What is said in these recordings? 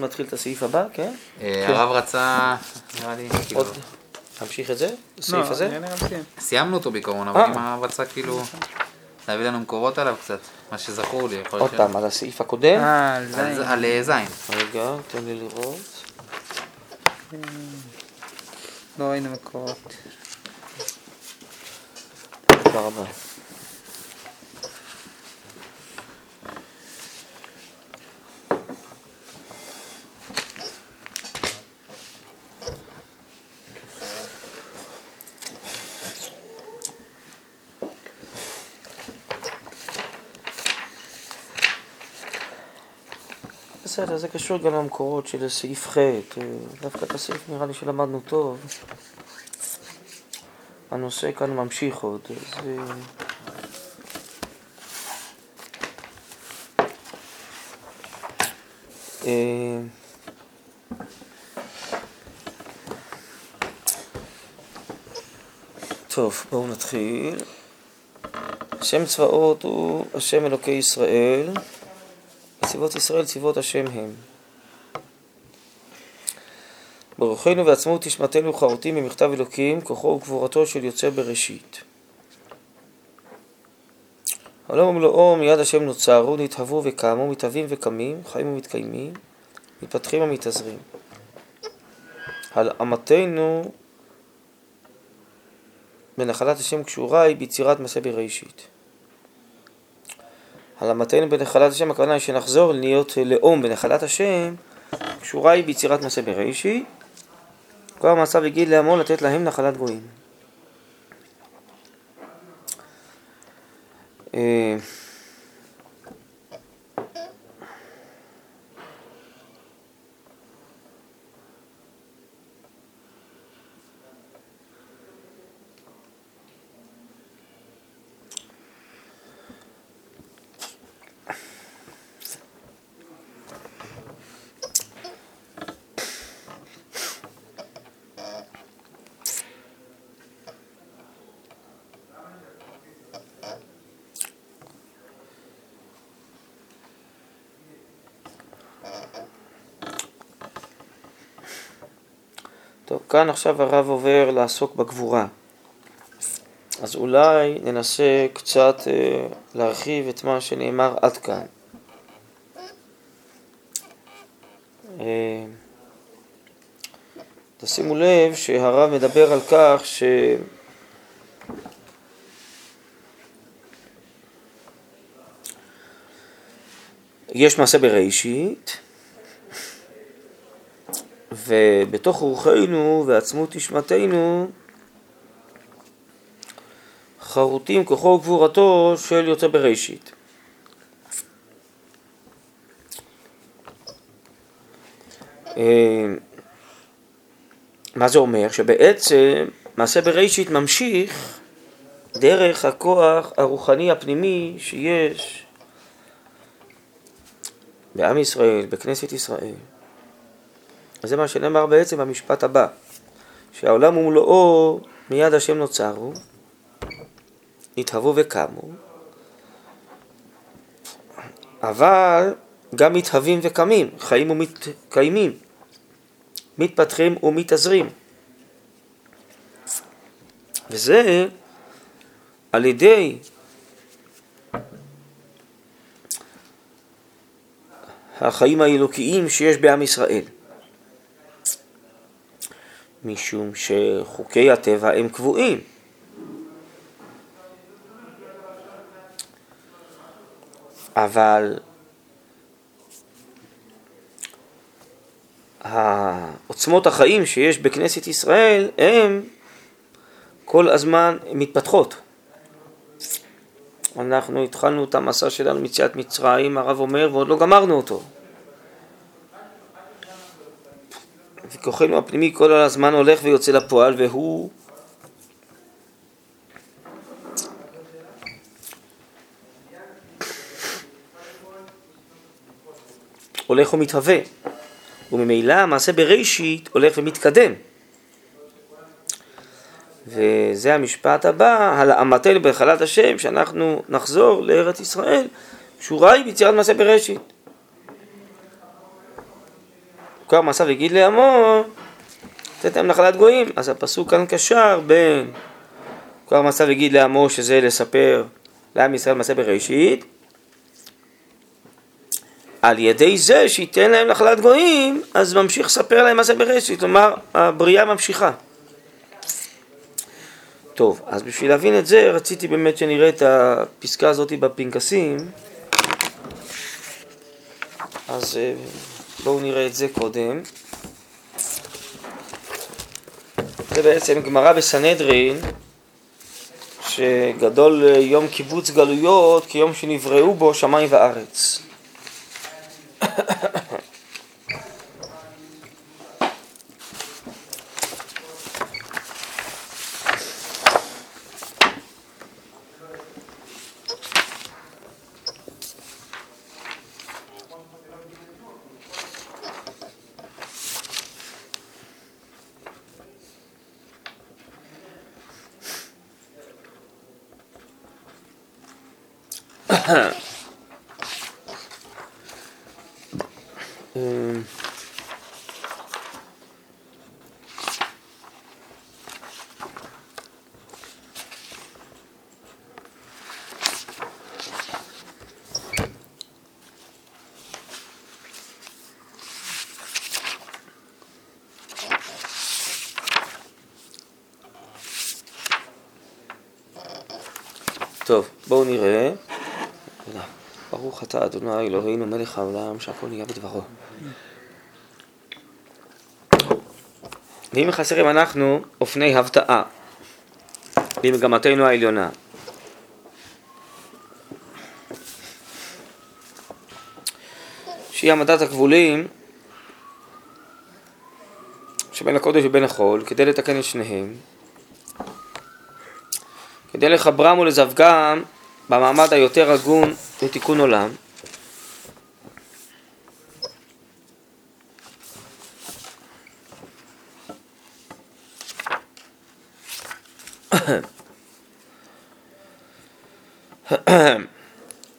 נתחיל את הסעיף הבא, כן? אה, הרב רצה, נראה לי, כאילו, עוד... להמשיך את זה? הסעיף הזה? לי ממשיך. סיימנו אותו בעיקרון, אבל אה. אם הרב רצה כאילו להביא לנו מקורות עליו קצת, מה שזכור לי, עוד פעם, על הסעיף הקודם. אה, על זין. אה, זין. רגע, תן לי לראות. לא ראינו מקורות. תודה רבה. בסדר, זה קשור גם למקורות של סעיף ח', אה, דווקא את הסעיף נראה לי שלמדנו טוב. הנושא כאן ממשיך עוד, אז... אה, אה, טוב, בואו נתחיל. שם צבאות הוא השם אלוקי ישראל, צבאות ישראל צבאות השם הם. ברוחנו ועצמאות נשמתנו חרוטים במכתב אלוקים, כוחו וגבורתו של יוצר בראשית. העולם ומלואו מיד השם נוצרו, נתהוו וקמו, מתהווים וקמים, חיים ומתקיימים, מתפתחים ומתאזרים. הלאמתנו בנחלת השם קשורה היא ביצירת מעשה בראשית. הלאמתנו בנחלת השם, הכוונה היא שנחזור להיות לאום בנחלת השם, קשורה היא ביצירת מעשה בראשית, כבר מעשיו הגיד לעמו לתת להם נחלת גויים. כאן עכשיו הרב עובר לעסוק בגבורה. אז אולי ננסה קצת אה, להרחיב את מה שנאמר עד כאן. אה, תשימו לב שהרב מדבר על כך ש... יש מעשה בראשית, ובתוך רוחנו ועצמות נשמתנו חרוטים כוחו וגבורתו של יוצא בראשית. אה, מה זה אומר? שבעצם מעשה בראשית ממשיך דרך הכוח הרוחני הפנימי שיש בעם ישראל, בכנסת ישראל. זה מה שנאמר בעצם במשפט הבא, שהעולם ומלואו מיד השם נוצרו, התהוו וקמו, אבל גם מתהווים וקמים, חיים ומתקיימים, מתפתחים ומתאזרים. וזה על ידי החיים האלוקיים שיש בעם ישראל. משום שחוקי הטבע הם קבועים. אבל העוצמות החיים שיש בכנסת ישראל הם כל הזמן מתפתחות. אנחנו התחלנו את המסע שלנו מציאת מצרים, הרב אומר, ועוד לא גמרנו אותו. וכוחנו הפנימי כל הזמן הולך ויוצא לפועל, והוא הולך ומתהווה, וממילא המעשה בראשית הולך ומתקדם. וזה המשפט הבא, הלאמתנו בהחלת השם, שאנחנו נחזור לארץ ישראל, שורה היא ביצירת מעשה בראשית. כבר מסע וגיד לעמו, להם נחלת גויים. אז הפסוק כאן קשר בין כבר מסע וגיד לעמו, שזה לספר לעם ישראל מעשה בראשית, על ידי זה שייתן להם נחלת גויים, אז ממשיך לספר להם מעשה בראשית, כלומר הבריאה ממשיכה. טוב, אז בשביל להבין את זה רציתי באמת שנראה את הפסקה הזאת בפנקסים. אז אה, בואו נראה את זה קודם. זה בעצם גמרא בסנהדרין, שגדול אה, יום קיבוץ גלויות כיום שנבראו בו שמיים וארץ. טוב, בואו נראה. ברוך אתה אדוני אלוהינו מלך העולם שהכל נהיה בדברו. ואם חסרים אנחנו אופני הבטאה במגמתנו העליונה. שהיא העמדת הגבולים שבין הקודש ובין החול, כדי לתקן את שניהם, כדי לחברם ולזווגם במעמד היותר הגון לתיקון עולם.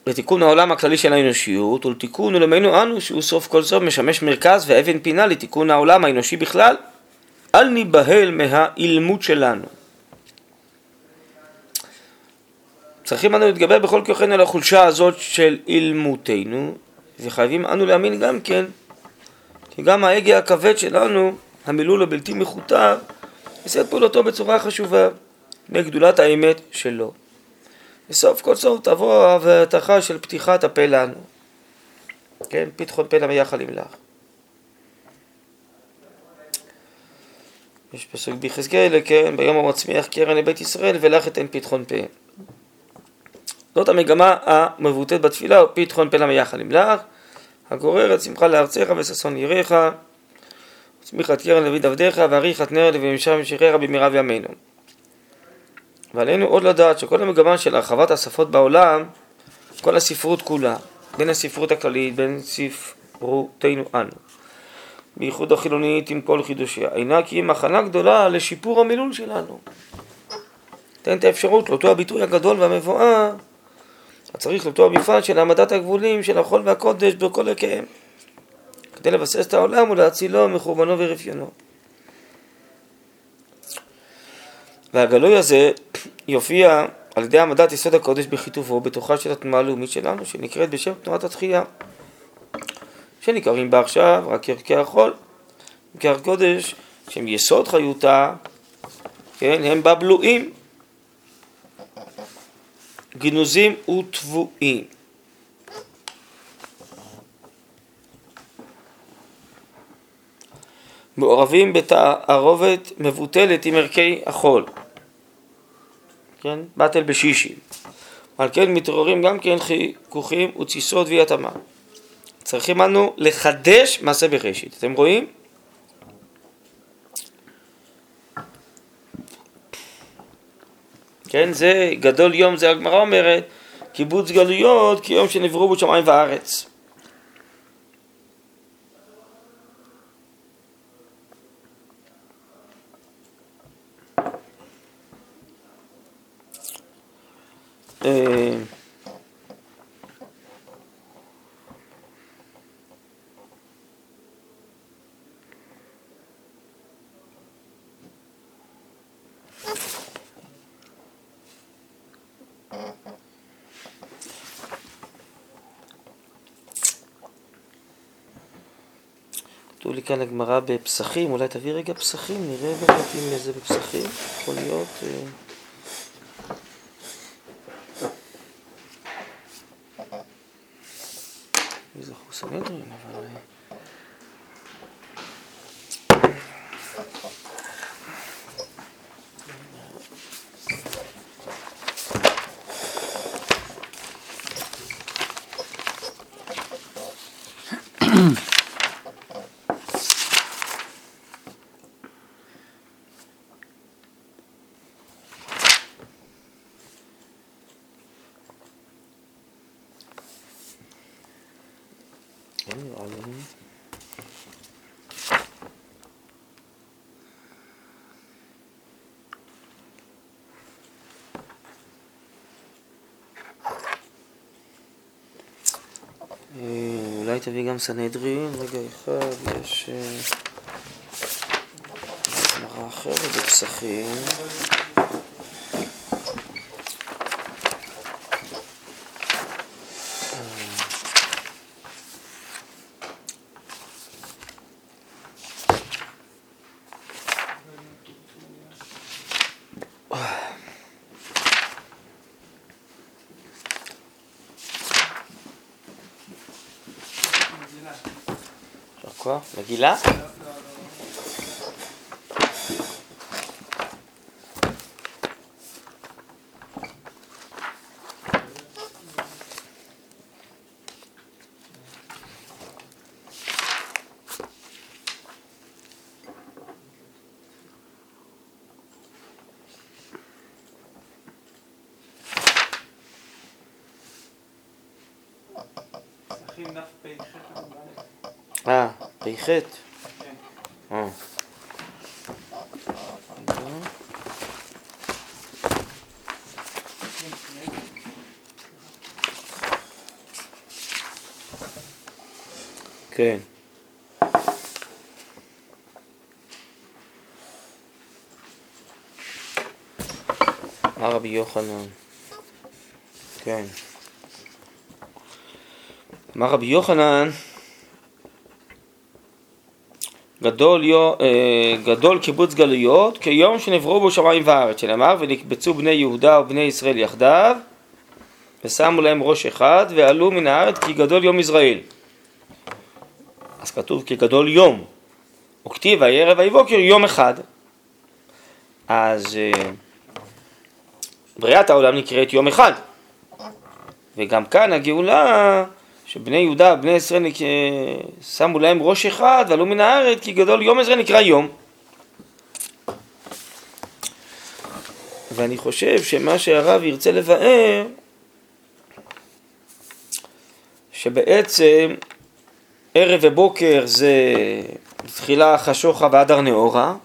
לתיקון העולם הכללי של האנושיות ולתיקון עולמנו אנו שהוא סוף כל סוף משמש מרכז ואבן פינה לתיקון העולם האנושי בכלל אל ניבהל מהאילמות שלנו צריכים אנו להתגבר בכל כוחנו על החולשה הזאת של אילמותנו, וחייבים אנו להאמין גם כן, כי גם ההגה הכבד שלנו, המילול הבלתי מכותר, יעשה את פעולתו בצורה חשובה, לגדולת האמת שלו. וסוף כל סוף תבוא ההבטחה של פתיחת הפה לנו. כן, פתחון פה למייחלים לך. יש פסוק ביחזקאל, כן, ביום המצמיח קרן לבית ישראל ולך אתן פתחון פה. זאת המגמה המבוטאת בתפילה, פתחון פה למייחל לך, הגוררת שמחה לארצך וששון יריך, צמיחת קרן לבית עבדיך, ואריכת נר לבמשך ממשיכך במהרה בימינו. ועלינו עוד לדעת שכל המגמה של הרחבת השפות בעולם, כל הספרות כולה, בין הספרות הכללית, בין ספרותנו אנו, בייחוד החילונית עם כל חידושיה, אינה כי היא מחנה גדולה לשיפור המילול שלנו. תן את האפשרות לאותו הביטוי הגדול והמבואר צריך לאותו המפעל של העמדת הגבולים של החול והקודש בכל ערכיהם, כדי לבסס את העולם ולהצילו מחורבנו ורפיונו. והגלוי הזה יופיע על ידי העמדת יסוד הקודש בכיתובו בתוכה של התנועה הלאומית שלנו, שנקראת בשם תנועת התחייה, שנקראים בה עכשיו רק ערכי החול, ערכי הקודש, שהם יסוד חיותה, כן, הם בבלועים, גנוזים וטבועים. מעורבים בתערובת מבוטלת עם ערכי החול, כן? באטל בשישי. על כן מתעוררים גם כן חיכוכים ותסיסות ואי התאמה. צריכים אנו לחדש מעשה בראשית. אתם רואים? כן, זה גדול יום, זה הגמרא אומרת, קיבוץ גלויות כיום שנבראו בו שמיים וארץ. אה, כתוב לי כאן הגמרא בפסחים, אולי תביא רגע פסחים, נראה באמת אם זה בפסחים, יכול להיות. אה. לי. אה, אולי תביא גם סנהדרין, רגע אחד, יש אה, גמרא אחרת בפסחים. יישר כוח. מגילה? אה, פ"ח. אה. כן. מה רבי יוחנן? כן. אמר רבי יוחנן, גדול, יו, אה, גדול קיבוץ גלויות כיום שנבראו בו שמיים וארץ, שנאמר ונקבצו בני יהודה ובני ישראל יחדיו ושמו להם ראש אחד ועלו מן הארץ כי גדול יום ישראל. אז כתוב כגדול יום, וכתיב הערב ויבוקר יום אחד. אז אה, בריאת העולם נקראת יום אחד. וגם כאן הגאולה שבני יהודה ובני ישראל. שמו להם ראש אחד ועלו מן הארץ כי גדול יום עזרא נקרא יום. ואני חושב שמה שהרב ירצה לבאר שבעצם ערב ובוקר זה בתחילה חשוכה והדר נאורה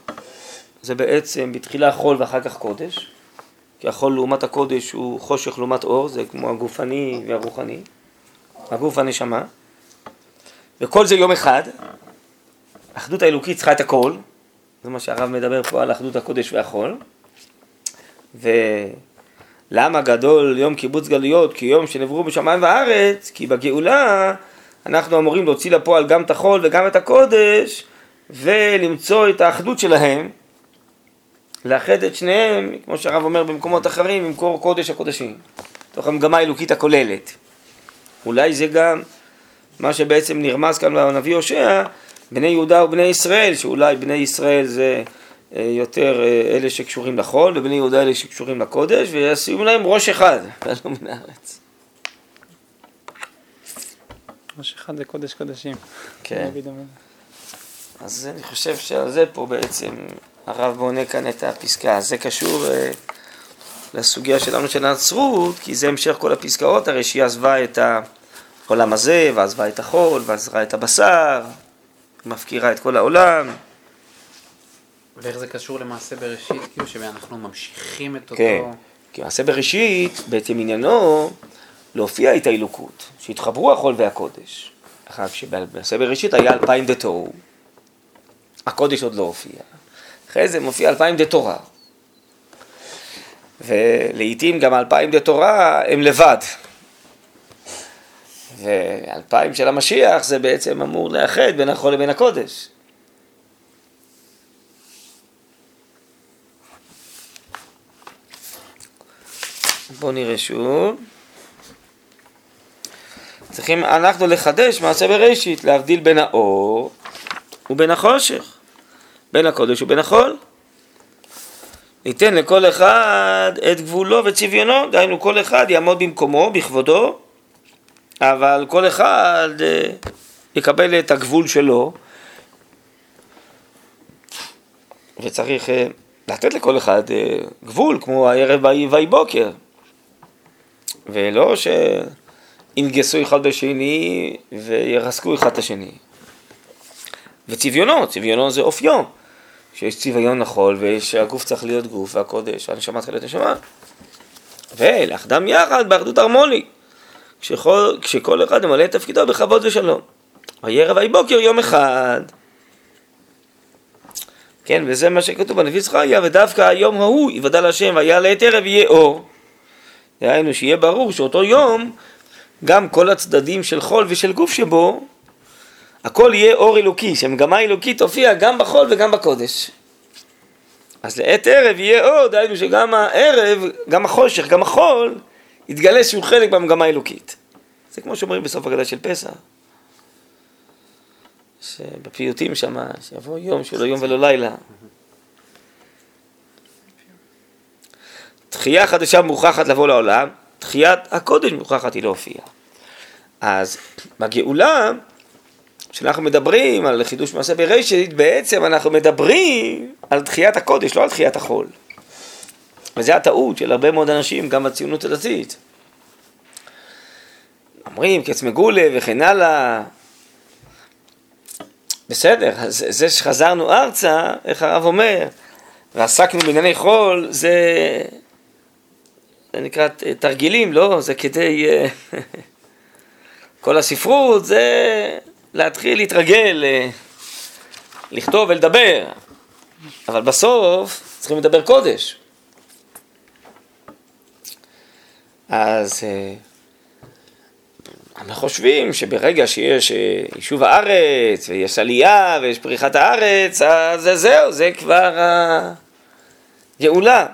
זה בעצם בתחילה חול ואחר כך קודש כי החול לעומת הקודש הוא חושך לעומת אור, זה כמו הגופני והרוחני הגוף והנשמה, וכל זה יום אחד, האחדות האלוקית צריכה את הכל, זה מה שהרב מדבר פה על אחדות הקודש והחול, ולמה גדול יום קיבוץ גלויות כיום שנבראו בשמיים וארץ? כי בגאולה אנחנו אמורים להוציא לפועל גם את החול וגם את הקודש, ולמצוא את האחדות שלהם, לאחד את שניהם, כמו שהרב אומר במקומות אחרים, עם קור קודש הקודשים, תוך המגמה האלוקית הכוללת. אולי זה גם מה שבעצם נרמז כאן בנביא הושע, בני יהודה ובני ישראל, שאולי בני ישראל זה אה, יותר אה, אלה שקשורים לחול, ובני יהודה אלה שקשורים לקודש, וישימו להם ראש אחד, ועלו מן הארץ. ראש אחד זה קודש קודשים. כן. אז אני חושב שעל זה פה בעצם הרב בונה כאן את הפסקה. זה קשור אה, לסוגיה שלנו של הנצרות, כי זה המשך כל הפסקאות, הרי שהיא עזבה את העולם הזה, ועזבה את החול, ועזבה את הבשר, מפקירה את כל העולם. ואיך זה קשור למעשה בראשית, כאילו שאנחנו ממשיכים את אותו... כן, כי מעשה בראשית, בעצם עניינו להופיע את האלוקות, שהתחברו החול והקודש. אחר כשבמעשה בראשית היה אלפיים דתוהו, הקודש עוד לא הופיע. אחרי זה מופיע אלפיים דתורה. ולעיתים גם אלפיים דה תורה הם לבד. ואלפיים של המשיח זה בעצם אמור לאחד בין החול לבין הקודש. בואו נראה שוב. צריכים אנחנו לחדש מעשה בראשית, להבדיל בין האור ובין החושך, בין הקודש ובין החול. ניתן לכל אחד את גבולו וצביונו, דהיינו כל אחד יעמוד במקומו, בכבודו, אבל כל אחד אה, יקבל את הגבול שלו, וצריך אה, לתת לכל אחד אה, גבול, כמו הערב ויהי בוקר, ולא שינגסו אחד בשני וירסקו אחד את השני. וצביונו, צביונו זה אופיו, שיש צביון נחול ושהגוף צריך להיות גוף והקודש, והנשמה צריכה להיות נשמה. ולאחדם יחד באחדות הרמונית, כשכל, כשכל אחד ממלא את תפקידו בכבוד ושלום. ויהי ערב ויהי בוקר יום אחד. כן, וזה מה שכתוב בנביא זכריה, ודווקא היום ההוא יוודע להשם והיה לעת ערב יהיה אור. דהיינו שיהיה ברור שאותו יום גם כל הצדדים של חול ושל גוף שבו הכל יהיה אור אלוקי, שמגמה אלוקית תופיע גם בחול וגם בקודש. אז לעת ערב יהיה אור, דהיינו שגם הערב, גם החושך, גם החול, יתגלה שהוא חלק במגמה האלוקית. זה כמו שאומרים בסוף הגדה של פסח. שבפיוטים שם, שיבוא יום שהוא לא יום ולא לילה. תחייה חדשה מוכרחת לבוא לעולם, תחיית הקודש מוכרחת היא להופיע. אז בגאולה, כשאנחנו מדברים על חידוש מעשה בראשית, בעצם אנחנו מדברים על תחיית הקודש, לא על תחיית החול. וזו הטעות של הרבה מאוד אנשים, גם בציונות הדתית. אומרים קץ מגולה וכן הלאה, בסדר, אז זה שחזרנו ארצה, איך הרב אומר, ועסקנו בענייני חול, זה, זה נקרא תרגילים, לא? זה כדי... אה, כל הספרות זה להתחיל להתרגל, אה, לכתוב ולדבר, אבל בסוף צריכים לדבר קודש. אז אה, אנחנו חושבים שברגע שיש אה, יישוב הארץ, ויש עלייה, ויש פריחת הארץ, אז זה זהו, זה כבר הגאולה.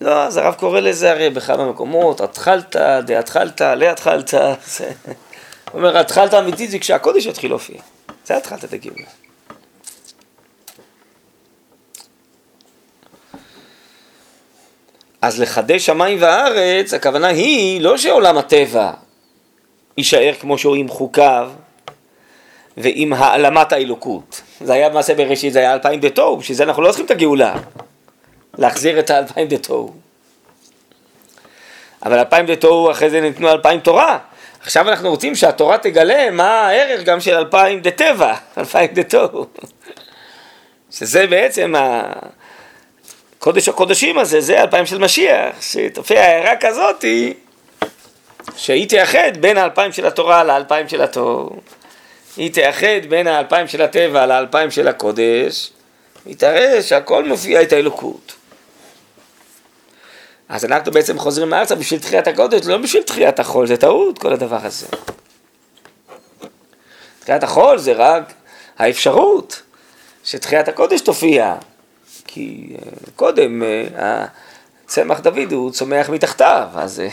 לא, אז הרב קורא לזה הרי בכמה מקומות, התחלתא, דהתחלתא, להתחלתא. הוא אומר, התחלתא אמיתית זה כשהקודש יתחיל להופיע. זה התחלתא דגאולה. אז לחדש שמיים וארץ, הכוונה היא לא שעולם הטבע יישאר כמו שהוא עם חוקיו ועם העלמת האלוקות. זה היה מעשה בראשית, זה היה אלפיים דתוהו, בשביל זה אנחנו לא צריכים את הגאולה, להחזיר את האלפיים דתוהו. אבל אלפיים דתוהו אחרי זה ניתנו אלפיים תורה. עכשיו אנחנו רוצים שהתורה תגלה מה הערך גם של אלפיים דטבע, אלפיים דתוהו. שזה בעצם הקודש הקודשים הזה, זה אלפיים של משיח, שתופיע הערה כזאתי שהיא תאחד בין האלפיים של התורה לאלפיים של התור. היא תאחד בין האלפיים של הטבע לאלפיים של הקודש, היא תראה שהכל מופיע את האלוקות. אז אנחנו בעצם חוזרים ארצה בשביל תחיית הקודש, לא בשביל תחיית החול, זה טעות כל הדבר הזה. תחיית החול זה רק האפשרות שתחיית הקודש תופיע, כי אה, קודם אה, צמח דוד הוא צומח מתחתיו, אז... אה,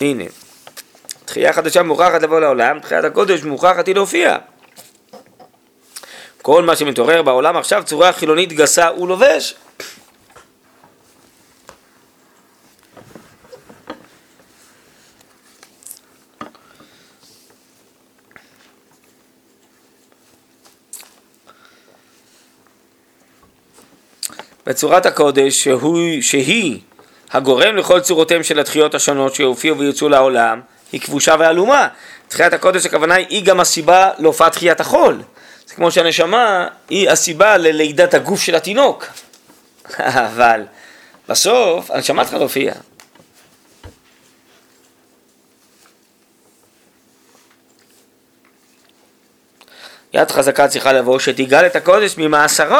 הנה, תחייה חדשה מוכרחת לבוא לעולם, תחיית הקודש מוכרחת היא להופיע. כל מה שמתעורר בעולם עכשיו, צורה חילונית גסה הוא לובש. בצורת הקודש שהוא, שהיא הגורם לכל צורותיהם של התחיות השונות שהופיעו ויצאו לעולם היא כבושה ועלומה. תחיית הקודש הכוונה היא גם הסיבה להופעת תחיית החול. זה כמו שהנשמה היא הסיבה ללידת הגוף של התינוק. אבל בסוף הנשמה צריכה להופיע. יד חזקה צריכה לבוא שתיגל את הקודש ממאסרו.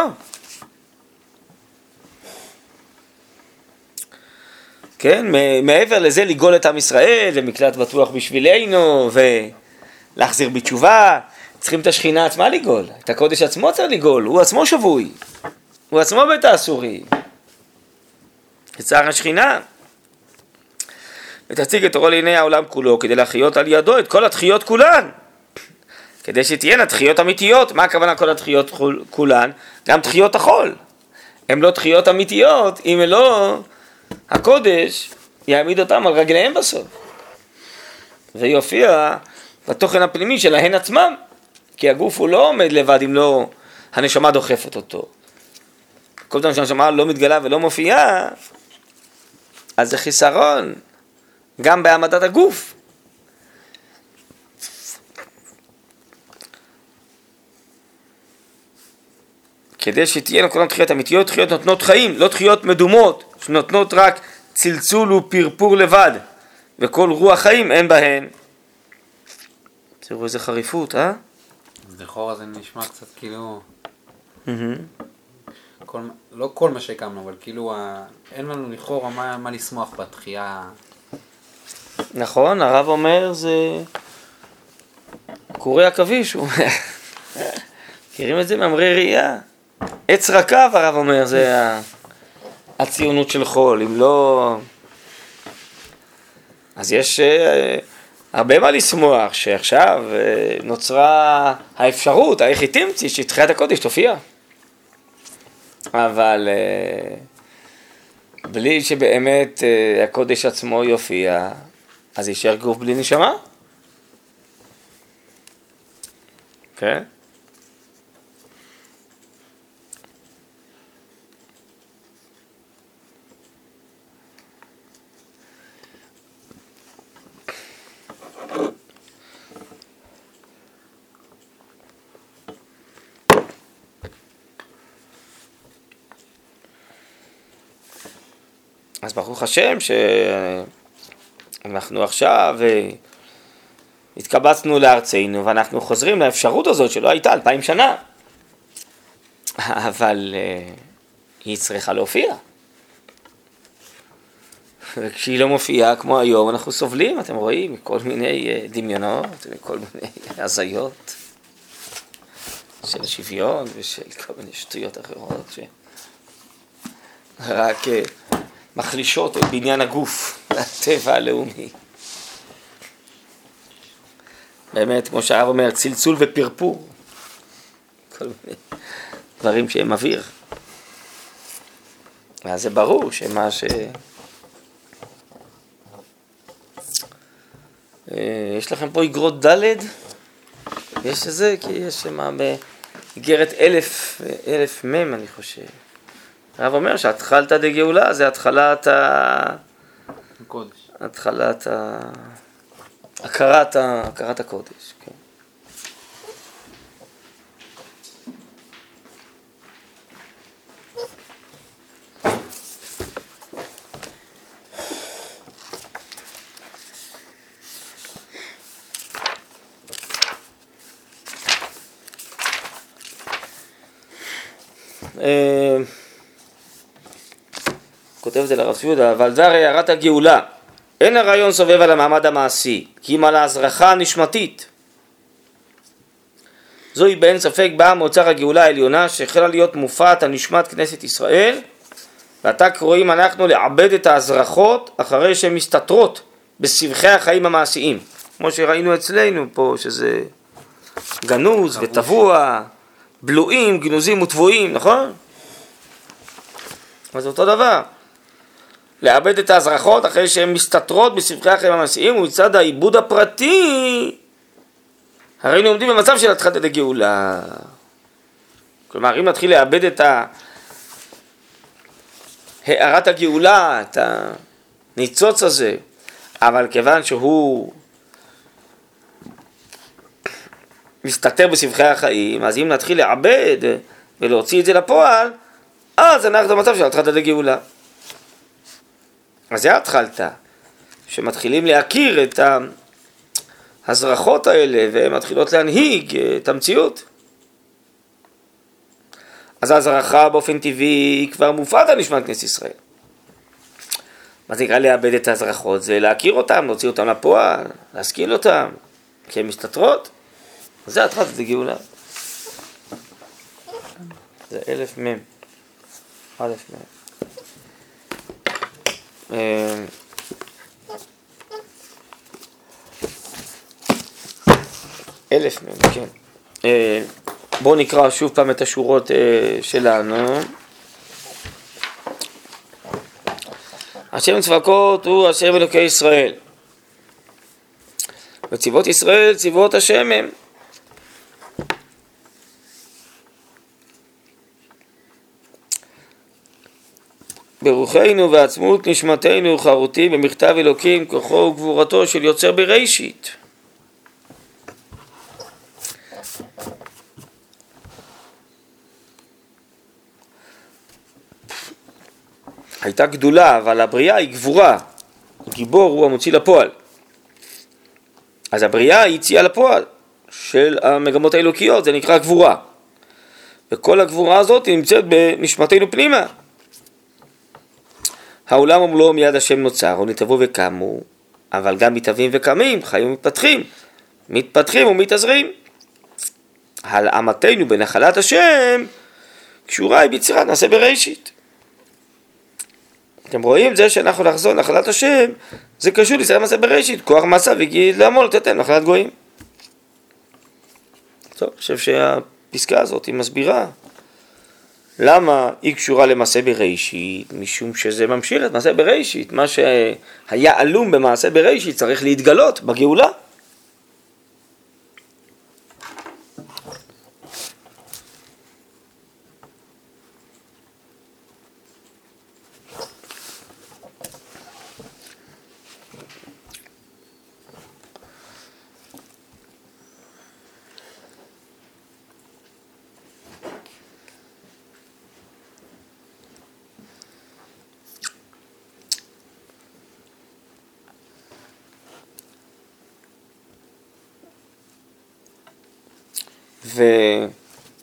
כן, מעבר לזה לגאול את עם ישראל, ומקלט בטוח בשבילנו, ולהחזיר בתשובה, צריכים את השכינה עצמה לגאול, את הקודש עצמו צריך לגאול, הוא עצמו שבוי, הוא עצמו בית האסורי. יצר השכינה. ותציג את אורו לעיני העולם כולו, כדי להחיות על ידו את כל התחיות כולן. כדי שתהיינה תחיות אמיתיות. מה הכוונה כל התחיות כולן? גם תחיות החול. הן לא תחיות אמיתיות, אם לא הקודש יעמיד אותם על רגליהם בסוף. ויופיע בתוכן הפנימי שלהן עצמם. כי הגוף הוא לא עומד לבד אם לא הנשמה דוחפת אותו. כל פעם שהנשמה לא מתגלה ולא מופיעה, אז זה חיסרון, גם בהעמדת הגוף. כדי שתהיינה כל התחיות אמיתיות, תחיות נותנות חיים, לא תחיות מדומות, שנותנות רק צלצול ופרפור לבד, וכל רוח חיים אין בהן. תראו איזה חריפות, אה? אז לכאורה זה נשמע קצת כאילו... כל, לא כל מה שהקמנו, אבל כאילו ה... אין לנו לכאורה מה, מה לשמוח בתחייה. נכון, הרב אומר זה קורי עכביש, הוא אומר. מכירים את זה? ממרי ראייה. עץ רקב, הרב אומר, זה הציונות של חול, אם לא... אז יש אה, הרבה מה לשמוח, שעכשיו אה, נוצרה האפשרות, האיך היא תמצי, שתחיית הקודש תופיע. אבל אה, בלי שבאמת הקודש עצמו יופיע, אז יישאר גוף בלי נשמה. כן? Okay. אז ברוך השם שאנחנו עכשיו אה, התקבצנו לארצנו ואנחנו חוזרים לאפשרות הזאת שלא הייתה אלפיים שנה. אבל uh, היא צריכה להופיע. וכשהיא לא מופיעה, כמו היום, אנחנו סובלים, אתם רואים, מכל מיני uh, דמיונות, מכל מיני הזיות של שוויון ושל כל מיני שטויות אחרות, שרק מחלישות את בניין הגוף, הטבע הלאומי. באמת, כמו שהרב אומר, צלצול ופרפור. כל מיני דברים שהם אוויר. ואז זה ברור שמה ש... אה, יש לכם פה אגרות ד'? יש איזה? כי יש שם באיגרת אלף, אלף מ' אני חושב. הרב אומר שהתחלתא דגאולה זה התחלת ה... קודש. התחלת ה... הכרת, ה... הכרת הקודש, כן. Uh... כותב את זה לרב יהודה, אבל זה הרי הערת הגאולה. אין הרעיון סובב על המעמד המעשי, כי אם על ההזרחה הנשמתית. זוהי באין ספק באה מאוצר הגאולה העליונה שהחלה להיות מופעת על נשמת כנסת ישראל ועתה קרואים אנחנו לעבד את ההזרחות אחרי שהן מסתתרות בסבכי החיים המעשיים כמו שראינו אצלנו פה שזה גנוז וטבוע, בלועים, גנוזים וטבועים, נכון? אז אותו דבר לאבד את ההזרחות אחרי שהן מסתתרות בסבכי החיים המעשיים ומצד העיבוד הפרטי הרי היינו עומדים במצב של התחלת הגאולה. כלומר, אם נתחיל לאבד את הארת הגאולה, את הניצוץ הזה, אבל כיוון שהוא מסתתר בסבכי החיים, אז אם נתחיל לעבד ולהוציא את זה לפועל, אז אנחנו במצב של התחלת הגאולה. אז זה התחלת, שמתחילים להכיר את ההזרחות האלה והן מתחילות להנהיג את המציאות. אז ההזרחה באופן טבעי היא כבר מופעת על נשמת כנסת ישראל. מה זה נקרא לאבד את ההזרחות? זה להכיר אותן, להוציא אותן לפועל, להשכיל אותן, כי הן מסתתרות. זה התחלת גאולה. זה אלף מ', א' מ'. אה, אלף מ', כן. אה, בואו נקרא שוב פעם את השורות אה, שלנו. השם צבקות הוא השם אלוקי ישראל. וצבאות ישראל צבאות השם הם. ברוחנו ועצמות נשמתנו חרותי במכתב אלוקים כוחו וגבורתו של יוצר בראשית. הייתה גדולה, אבל הבריאה היא גבורה. גיבור הוא המוציא לפועל. אז הבריאה היא יציאה לפועל של המגמות האלוקיות, זה נקרא גבורה. וכל הגבורה הזאת נמצאת בנשמתנו פנימה. העולם ומלואו מיד השם נוצר, ונתבו וקמו, אבל גם מתהווים וקמים, חיים ומתפתחים, מתפתחים ומתעזרים. הלאמתנו בנחלת השם קשורה היא ביצירת נעשה בראשית. אתם רואים, זה שאנחנו נחזור לנחלת השם, זה קשור לישראל מעשה בראשית, כוח מעשה וגיד לעמול לתתן נחלת גויים. טוב, אני חושב שהפסקה הזאת היא מסבירה למה היא קשורה למעשה בראשית, משום שזה ממשיך את מעשה בראשית, מה שהיה עלום במעשה בראשית צריך להתגלות בגאולה.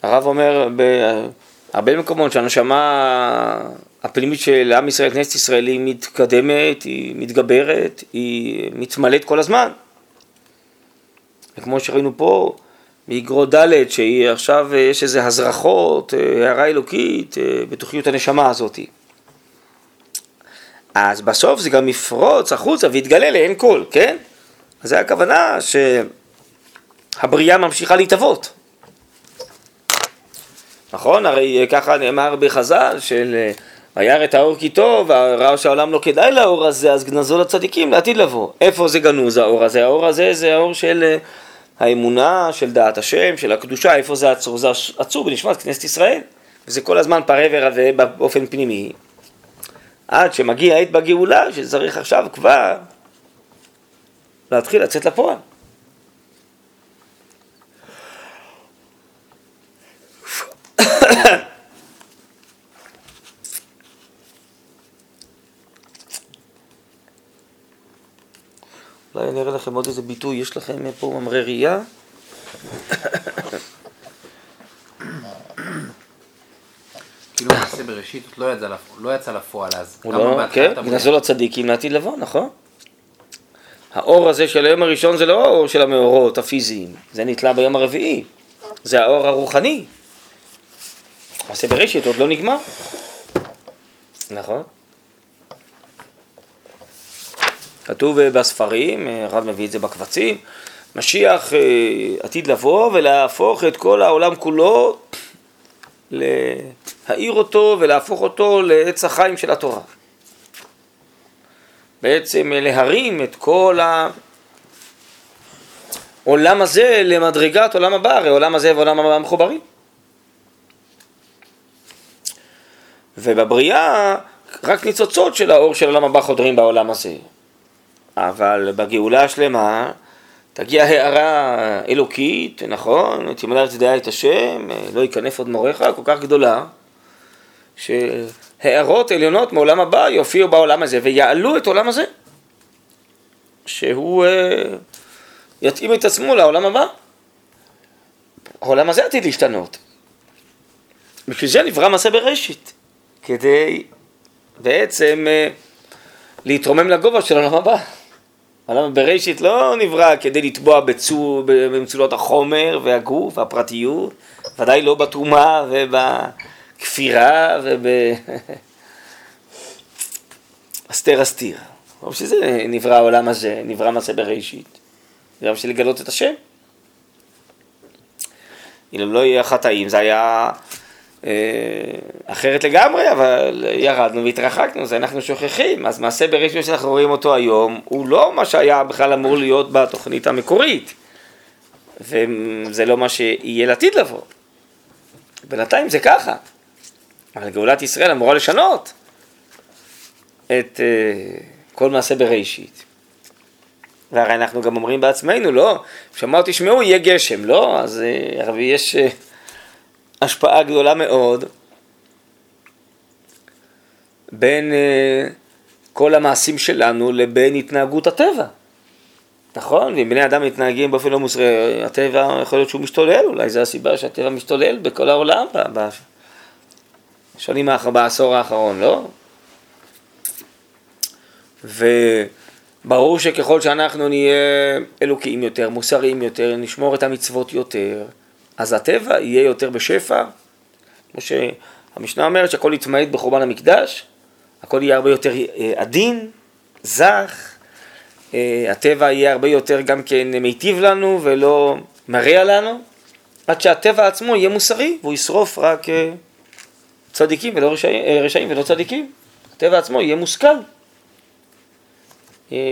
והרב אומר בהרבה מקומות שהנשמה הפנימית של עם ישראל, כנסת ישראל, היא מתקדמת, היא מתגברת, היא מתמלאת כל הזמן. וכמו שראינו פה, מאגרות ד' שהיא עכשיו, יש איזה הזרחות, הערה אלוקית בתוכיות הנשמה הזאת. אז בסוף זה גם יפרוץ החוצה ויתגלה לעין כל, כן? אז זה הכוונה שהבריאה ממשיכה להתהוות. נכון? הרי ככה נאמר בחז"ל של וירא את האור כי טוב, ראה שהעולם לא כדאי לאור הזה, אז גנזו לצדיקים לעתיד לבוא. איפה זה גנוז האור הזה? האור הזה זה האור של האמונה, של דעת השם, של הקדושה, איפה זה עצור? זה עצור בנשמת כנסת ישראל. וזה כל הזמן פרה ורבה באופן פנימי. עד שמגיע עת בגאולה, שצריך עכשיו כבר להתחיל לצאת לפועל. אולי אני אראה לכם עוד איזה ביטוי, יש לכם פה ממרי ראייה? כאילו מעשה בראשית לא יצא לפועל, לא יצא לפועל אז. הוא לא, כן, גנזו לצדיקים לעתיד לבוא, נכון? האור הזה של היום הראשון זה לא האור של המאורות הפיזיים, זה נתלה ביום הרביעי, זה האור הרוחני. מעשה בראשית עוד לא נגמר, נכון? כתוב בספרים, הרב מביא את זה בקבצים, משיח עתיד לבוא ולהפוך את כל העולם כולו, להאיר אותו ולהפוך אותו לעץ החיים של התורה. בעצם להרים את כל העולם הזה למדרגת עולם הבא, הרי עולם הזה ועולם הבא מחוברים. ובבריאה רק ניצוצות של האור של עולם הבא חודרים בעולם הזה. אבל בגאולה השלמה תגיע הערה אלוקית, נכון? תמלא את ידיה את השם, לא ייכנף עוד מוריך, כל כך גדולה, שהערות עליונות מעולם הבא יופיעו בעולם הזה ויעלו את העולם הזה, שהוא uh, יתאים את עצמו לעולם הבא. העולם הזה עתיד להשתנות. בשביל זה נברא מעשה בראשית, כדי בעצם uh, להתרומם לגובה של העולם הבא. העולם בראשית לא נברא כדי לטבוע בצו, במצולות החומר והגוף והפרטיות, ודאי לא בטומאה ובכפירה וב... אסתר אסתיר. לא בשביל זה נברא העולם הזה, נברא מעשה בראשית. זה בשביל לגלות את השם. אם לא יהיה חטאים, זה היה אחרת לגמרי, אבל ירדנו והתרחקנו, זה אנחנו שוכחים. אז מעשה בראשית שאנחנו רואים אותו היום, הוא לא מה שהיה בכלל אמור להיות בתוכנית המקורית. וזה לא מה שיהיה לעתיד לבוא. בינתיים זה ככה. אבל גאולת ישראל אמורה לשנות את uh, כל מעשה בראשית. והרי אנחנו גם אומרים בעצמנו, לא, כשאמר תשמעו יהיה גשם, לא, אז uh, יש השפעה גדולה מאוד בין uh, כל המעשים שלנו לבין התנהגות הטבע. נכון? ואם בני אדם מתנהגים באופן לא מוסרי, הטבע יכול להיות שהוא משתולל, אולי זו הסיבה שהטבע משתולל בכל העולם בשנים בעשור האחרון, לא? וברור שככל שאנחנו נהיה אלוקיים יותר, מוסריים יותר, נשמור את המצוות יותר, אז הטבע יהיה יותר בשפע, כמו שהמשנה אומרת שהכל יתמעט בחורבן המקדש, הכל יהיה הרבה יותר אה, עדין, זך, אה, הטבע יהיה הרבה יותר גם כן מיטיב לנו ולא מרע לנו, עד שהטבע עצמו יהיה מוסרי והוא ישרוף רק אה, צדיקים ולא רשעים, רשעים ולא צדיקים. הטבע עצמו יהיה מושכל.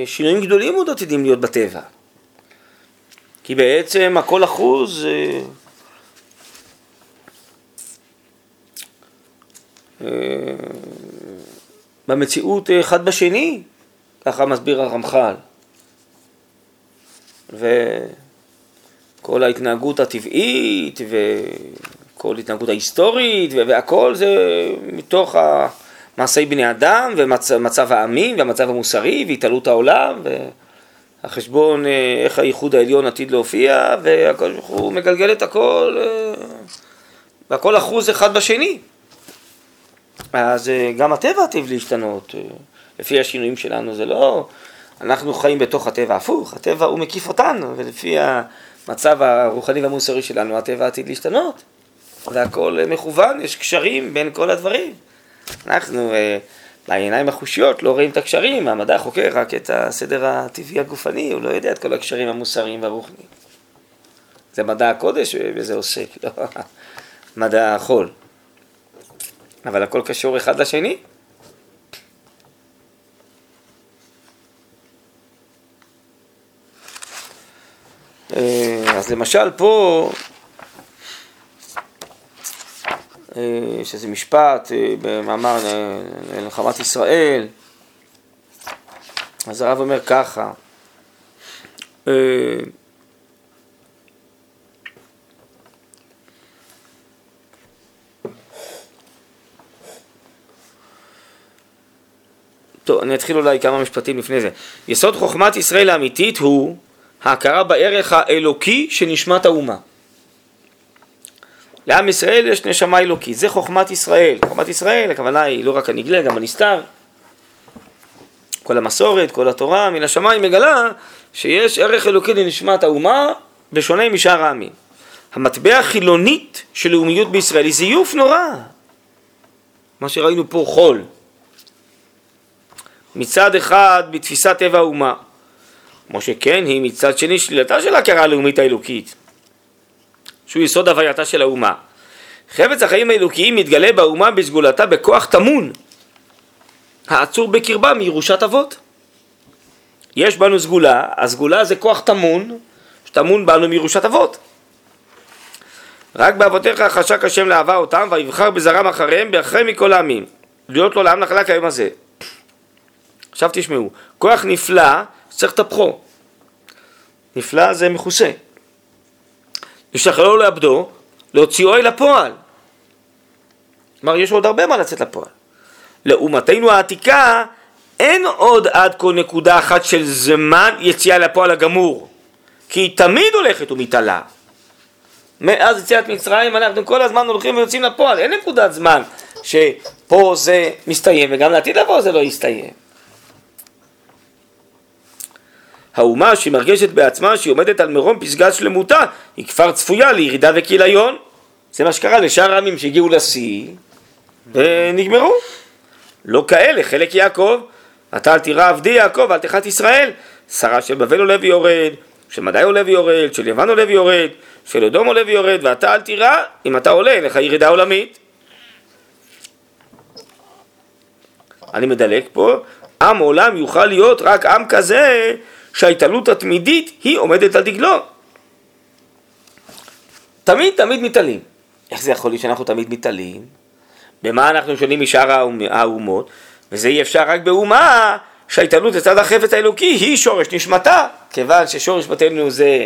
שינויים גדולים מאוד עתידים להיות בטבע. כי בעצם הכל אחוז במציאות אחד בשני, ככה מסביר הרמח"ל. וכל ההתנהגות הטבעית וכל ההתנהגות ההיסטורית והכל זה מתוך מעשי בני אדם ומצב העמים והמצב המוסרי והתעלות העולם והחשבון אה, איך הייחוד העליון עתיד להופיע והכל הוא מגלגל את הכל אה, והכל אחוז אחד בשני. אז אה, גם הטבע עתיד להשתנות. לפי השינויים שלנו, זה לא... אנחנו חיים בתוך הטבע הפוך, הטבע הוא מקיף אותנו, ולפי המצב הרוחני והמוסרי שלנו, הטבע עתיד להשתנות. והכל מכוון, יש קשרים בין כל הדברים. אנחנו, אה, בעיניים החושיות, לא רואים את הקשרים, המדע חוקר רק את הסדר הטבעי הגופני, הוא לא יודע את כל הקשרים המוסריים והרוחניים. זה מדע הקודש וזה עוסק, לא מדע החול. אבל הכל קשור אחד לשני. אה, אז למשל פה, אה, שזה משפט אה, במאמר לנחמת ישראל, אז הרב אומר ככה, טוב, אני אתחיל אולי כמה משפטים לפני זה. יסוד חוכמת ישראל האמיתית הוא ההכרה בערך האלוקי של נשמת האומה. לעם ישראל יש נשמה אלוקית, זה חוכמת ישראל. חוכמת ישראל, הכוונה היא לא רק הנגלה, גם הנסתר. כל המסורת, כל התורה, מן השמיים מגלה שיש ערך אלוקי לנשמת האומה, בשונה משאר העמים. המטבע החילונית של לאומיות בישראל היא זיוף נורא. מה שראינו פה חול. מצד אחד בתפיסת טבע האומה, כמו שכן היא מצד שני שלילתה של ההכרה הלאומית האלוקית, שהוא יסוד הווייתה של האומה. חפץ החיים האלוקיים מתגלה באומה בסגולתה בכוח טמון, העצור בקרבה מירושת אבות. יש בנו סגולה, הסגולה זה כוח טמון, שטמון בנו מירושת אבות. רק באבותיך חשק השם לאהבה אותם, ויבחר בזרם אחריהם באחרי מכל העמים, להיות לו לעם נחלה כיום הזה. עכשיו תשמעו, כוח נפלא צריך לטפחו. נפלא זה מכוסה. לשחררו לעבדו, להוציאו אל הפועל. כלומר, יש עוד הרבה מה לצאת לפועל. לאומתנו העתיקה אין עוד עד כה נקודה אחת של זמן יציאה לפועל הגמור, כי היא תמיד הולכת ומתעלה. מאז יציאת מצרים אנחנו כל הזמן הולכים ויוצאים לפועל, אין נקודת זמן שפה זה מסתיים וגם לעתיד לבוא זה לא יסתיים. האומה שמרגשת בעצמה שהיא עומדת על מרום פסגת שלמותה, היא כבר צפויה לירידה וכיליון. זה מה שקרה לשאר העמים שהגיעו לשיא ונגמרו. לא כאלה, חלק יעקב, אתה אל תירא עבדי יעקב, אל תחת ישראל. שרה של בבל עולה ויורד, של מדי עולה ויורד, של יוון עולה ויורד, של אדום עולה ויורד, ואתה אל תירא, אם אתה עולה, אין לך ירידה עולמית. אני מדלג פה, עם עולם יוכל להיות רק עם כזה שההתעלות התמידית היא עומדת על דגלו. תמיד תמיד מתעלים. איך זה יכול להיות שאנחנו תמיד מתעלים? במה אנחנו שונים משאר האומות? וזה אי אפשר רק באומה שההתעלות לצד החפץ האלוקי היא שורש נשמתה, כיוון ששורש בתינו זה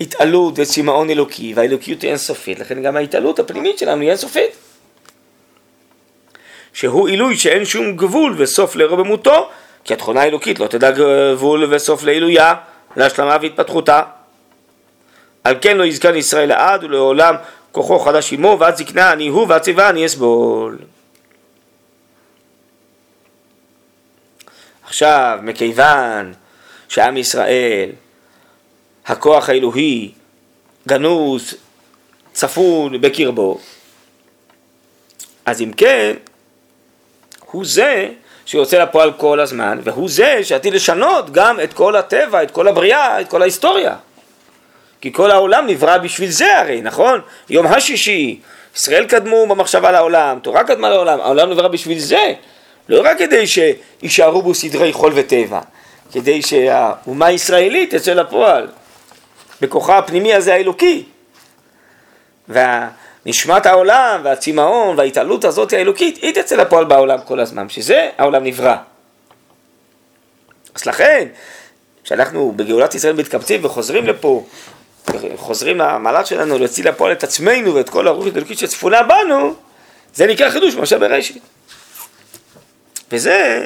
התעלות וצמאון אלוקי, והאלוקיות היא אינסופית, לכן גם ההתעלות הפנימית שלנו היא אינסופית. שהוא עילוי שאין שום גבול וסוף לרוממותו, כי התכונה האלוקית לא תדע גבול וסוף לעילויה, להשלמה והתפתחותה. על כן לא יזכן ישראל לעד ולעולם כוחו חדש עמו, ועד זקנה אני הוא ועד שיבה אני אסבול. עכשיו, מכיוון שעם ישראל, הכוח האלוהי גנוז, צפון בקרבו, אז אם כן, הוא זה שיוצא לפועל כל הזמן, והוא זה שעתיד לשנות גם את כל הטבע, את כל הבריאה, את כל ההיסטוריה. כי כל העולם נברא בשביל זה הרי, נכון? יום השישי, ישראל קדמו במחשבה לעולם, תורה קדמה לעולם, העולם נברא בשביל זה, לא רק כדי שיישארו בו סדרי חול וטבע, כדי שהאומה הישראלית תצא לפועל, בכוחה הפנימי הזה האלוקי. ונשמת העולם והצמאון וההתעלות הזאת האלוקית, היא תצא לפועל בעולם כל הזמן, שזה העולם נברא. אז לכן, כשאנחנו בגאולת ישראל מתקבצים וחוזרים לפה, חוזרים למעלת שלנו להוציא לפועל את עצמנו ואת כל הרוח האלוקית שצפונה בנו, זה נקרא חידוש משה בראשית. וזה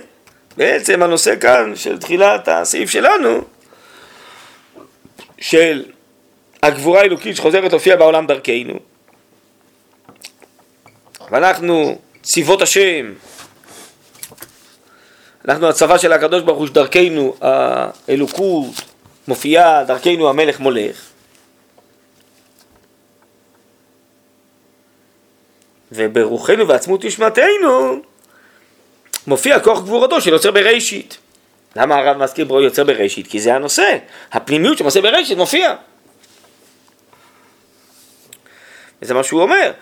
בעצם הנושא כאן של תחילת הסעיף שלנו, של הגבורה האלוקית שחוזרת להופיע בעולם דרכנו. ואנחנו צבאות השם, אנחנו הצבא של הקדוש ברוך הוא שדרכנו האלוקות מופיעה, דרכנו המלך מולך. וברוחנו ועצמות נשמתנו מופיע כוח גבורתו של יוצר בראשית. למה הרב מזכיר בו יוצר בראשית? כי זה הנושא, הפנימיות של מעשה בראשית מופיע. וזה מה שהוא אומר.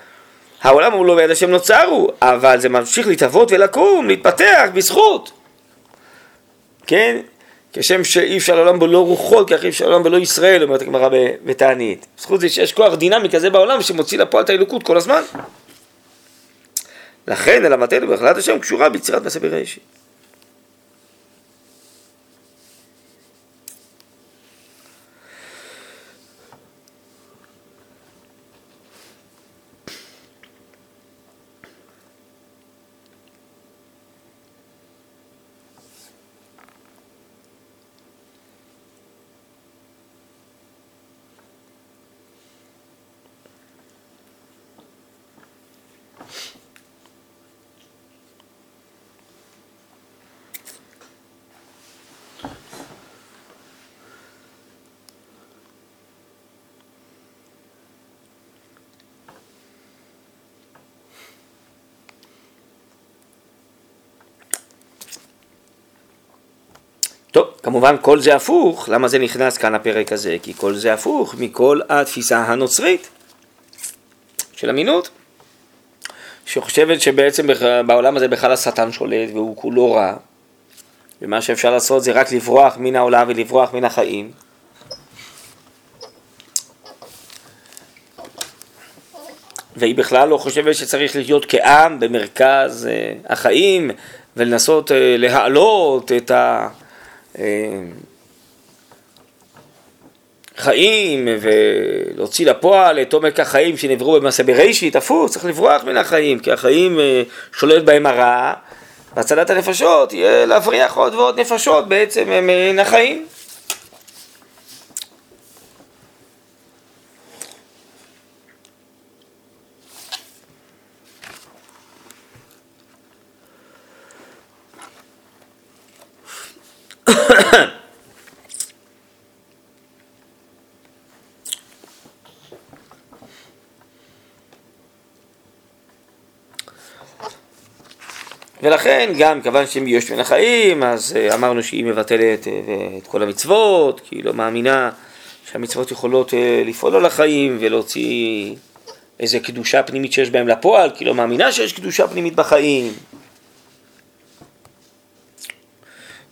העולם הוא לא ביד השם נוצרו, אבל זה ממשיך להתהוות ולקום, להתפתח בזכות. כן? כשם שאי אפשר לעולם בו לא רוחות, כך אי אפשר לעולם בו לא ישראל, אומרת הגמרא בתענית. בזכות זה שיש כוח דינמי כזה בעולם שמוציא לפועל את האלוקות כל הזמן. לכן אלמתנו בהחלט השם קשורה ביצירת מעשה בראשית. טוב, כמובן כל זה הפוך, למה זה נכנס כאן לפרק הזה? כי כל זה הפוך מכל התפיסה הנוצרית של אמינות, שחושבת שבעצם בעולם הזה בכלל השטן שולט והוא כולו רע, ומה שאפשר לעשות זה רק לברוח מן העולם ולברוח מן החיים. והיא בכלל לא חושבת שצריך להיות כעם במרכז אה, החיים ולנסות אה, להעלות את ה... חיים ולהוציא לפועל את עומק החיים שנבראו במעשה בראשית, הפוך, צריך לברוח מן החיים, כי החיים אה, שולט בהם הרע, והצלת הנפשות יהיה להבריח עוד ועוד נפשות בעצם מן החיים. ולכן גם כיוון שהם יש מן החיים, אז אה, אמרנו שהיא מבטלת אה, את כל המצוות, כי היא לא מאמינה שהמצוות יכולות אה, לפעול על החיים ולהוציא איזה קדושה פנימית שיש בהם לפועל, כי היא לא מאמינה שיש קדושה פנימית בחיים.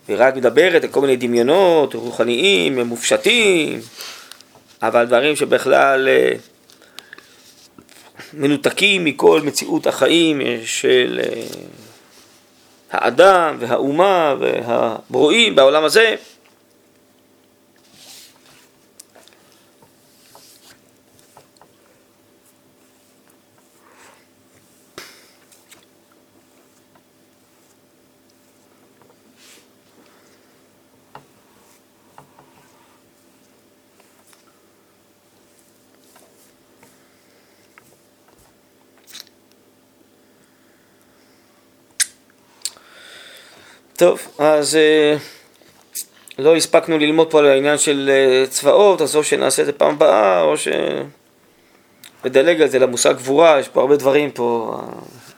ורק מדברת על כל מיני דמיונות רוחניים, מופשטים, אבל דברים שבכלל מנותקים מכל מציאות החיים של האדם והאומה והברואים בעולם הזה. טוב, אז אה, לא הספקנו ללמוד פה על העניין של אה, צבאות, אז או שנעשה את זה פעם הבאה, או שנדלג על זה למושג גבורה, יש פה הרבה דברים פה,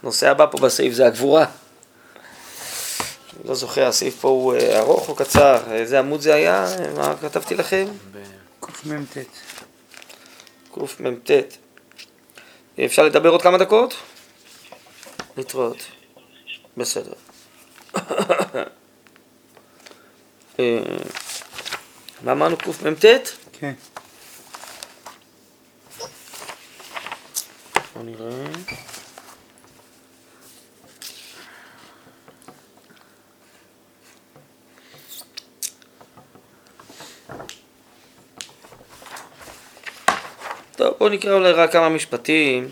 הנושא הבא פה בסעיף זה הגבורה. לא זוכר, הסעיף פה הוא אה, ארוך או קצר, איזה עמוד זה היה, מה כתבתי לכם? קמ"ט. קמ"ט. אפשר לדבר עוד כמה דקות? להתראות. בסדר. אה, מה אמרנו קמ"ט? כן. בוא נראה. טוב, בואו נקרא אולי רק כמה משפטים,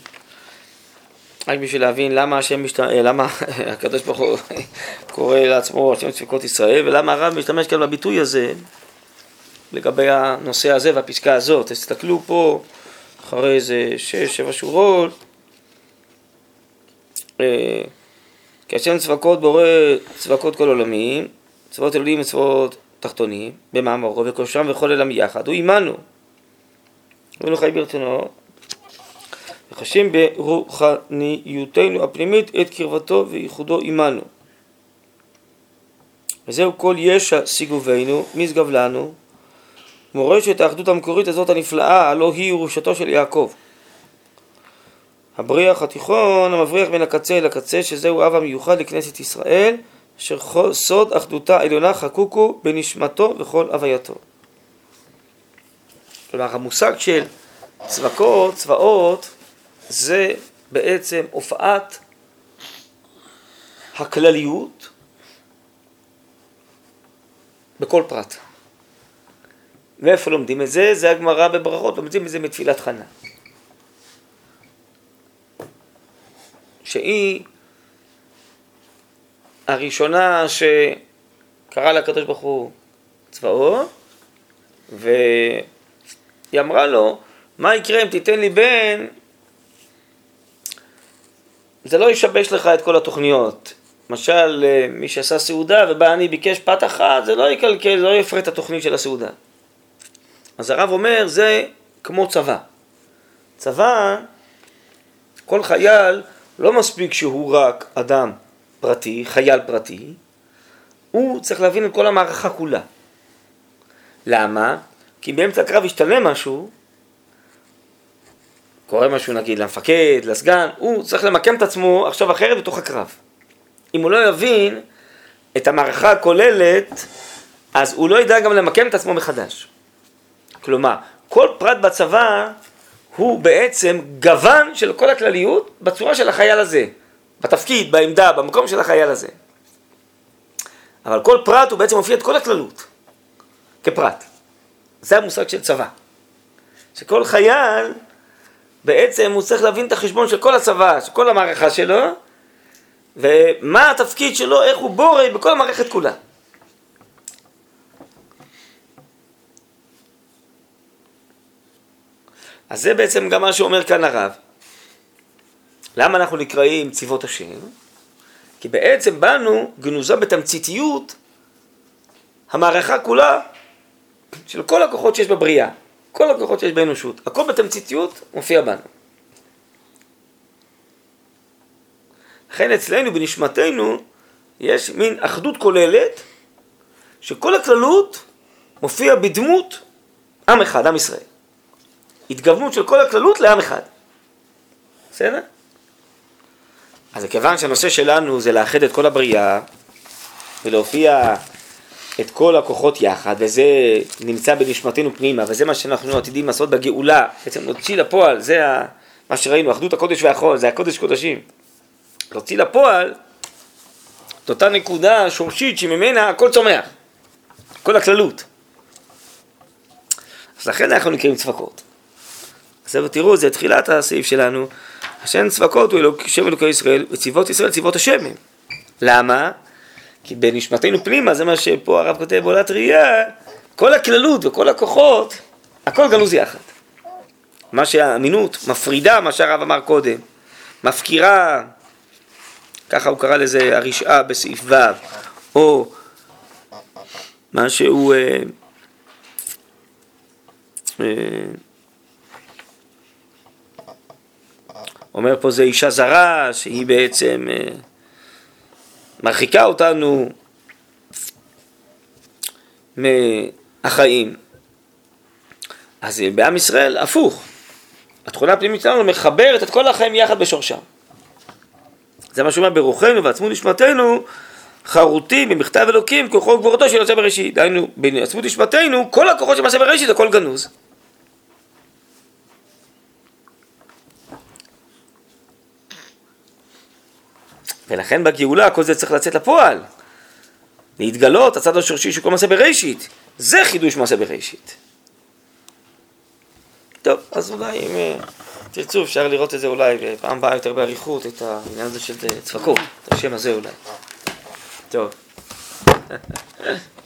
רק בשביל להבין למה השם משת... אה, למה הקדוש ברוך הוא קורא לעצמו השם צפיקות ישראל, ולמה הרב משתמש כאן בביטוי הזה לגבי הנושא הזה והפסקה הזאת. תסתכלו פה אחרי איזה שש, שבע שורות. אה, כי השם צבקות בורא צבקות כל עולמים, צבאות אלוהים וצבאות תחתונים, במאמרו וכושרם וכל אלה יחד, הוא עמנו. אבינו חי ברצונו, וחשים ברוחניותנו הפנימית את קרבתו וייחודו עמנו. וזהו כל ישע סיגובנו, משגב לנו, מורשת האחדות המקורית הזאת הנפלאה, הלא היא ירושתו של יעקב. הבריח התיכון המבריח בין הקצה אל הקצה, שזהו אב המיוחד לכנסת ישראל, אשר סוד אחדותה העליונה חקוקו בנשמתו וכל הווייתו. כלומר, המושג של צבקות, צבאות, זה בעצם הופעת הכלליות בכל פרט. ואיפה לומדים את זה? זה הגמרא בברכות, לומדים את זה מתפילת חנה. שהיא הראשונה שקרא לקדוש ברוך הוא צבאות, והיא אמרה לו, מה יקרה אם תיתן לי בן, זה לא ישבש לך את כל התוכניות. למשל, אה, מי שעשה סעודה ובא אני ביקש פת אחת, זה לא יקלקל, זה לא יפרה את התוכנית של הסעודה. אז הרב אומר, זה כמו צבא. צבא, כל חייל, לא מספיק שהוא רק אדם פרטי, חייל פרטי, הוא צריך להבין את כל המערכה כולה. למה? כי באמצע הקרב ישתנה משהו, קורה משהו נגיד למפקד, לסגן, הוא צריך למקם את עצמו עכשיו אחרת בתוך הקרב. אם הוא לא יבין את המערכה הכוללת, אז הוא לא ידע גם למקם את עצמו מחדש. כלומר, כל פרט בצבא הוא בעצם גוון של כל הכלליות בצורה של החייל הזה, בתפקיד, בעמדה, במקום של החייל הזה. אבל כל פרט הוא בעצם מופיע את כל הכללות, כפרט. זה המושג של צבא. שכל חייל, בעצם הוא צריך להבין את החשבון של כל הצבא, של כל המערכה שלו, ומה התפקיד שלו, איך הוא בורא בכל המערכת כולה. אז זה בעצם גם מה שאומר כאן הרב. למה אנחנו נקראים צבאות השם? כי בעצם בנו גנוזה בתמציתיות המערכה כולה של כל הכוחות שיש בבריאה, כל הכוחות שיש באנושות, הכל בתמציתיות מופיע בנו. לכן אצלנו, בנשמתנו, יש מין אחדות כוללת, שכל הכללות מופיע בדמות עם אחד, עם ישראל. התגוונות של כל הכללות לעם אחד. בסדר? אז כיוון שהנושא שלנו זה לאחד את כל הבריאה ולהופיע את כל הכוחות יחד, וזה נמצא בנשמתנו פנימה, וזה מה שאנחנו עתידים לעשות בגאולה, בעצם להוציא לפועל, זה. מה שראינו, אחדות הקודש והחול, זה הקודש קודשים. להוציא לפועל את אותה נקודה שורשית שממנה הכל צומח, כל הכללות. אז לכן אנחנו נקראים צפקות. אז תראו, זה תחילת הסעיף שלנו. השם צבקות הוא אלוק, שם אלוקי ישראל, וצבאות ישראל צבאות השם למה? כי בנשמתנו פנימה, זה מה שפה הרב כותב בעולת ראייה, כל הכללות וכל הכוחות, הכל גנוז יחד. מה שהאמינות מפרידה, מה שהרב אמר קודם, מפקירה, ככה הוא קרא לזה הרשעה בסעיף ו', או מה שהוא... אה, אה, אומר פה זה אישה זרה, שהיא בעצם אה, מרחיקה אותנו מהחיים. אז בעם ישראל, הפוך. התכונה הפנימית שלנו מחברת את כל החיים יחד בשורשם. זה מה שאומר ברוחנו ועצמות נשמתנו, חרוטים במכתב אלוקים כוחו וגבורתו של יוצא בראשית. דהיינו, בעצמות נשמתנו, כל הכוחות של מעשה בראשית, הכל גנוז. ולכן בגאולה כל זה צריך לצאת לפועל. להתגלות הצד השורשי של כל מעשה בראשית. זה חידוש מעשה בראשית. טוב, אז אולי אם אה, תרצו אפשר לראות את זה אולי בפעם הבאה יותר באריכות, את העניין הזה של צפקות, את השם הזה אולי. טוב.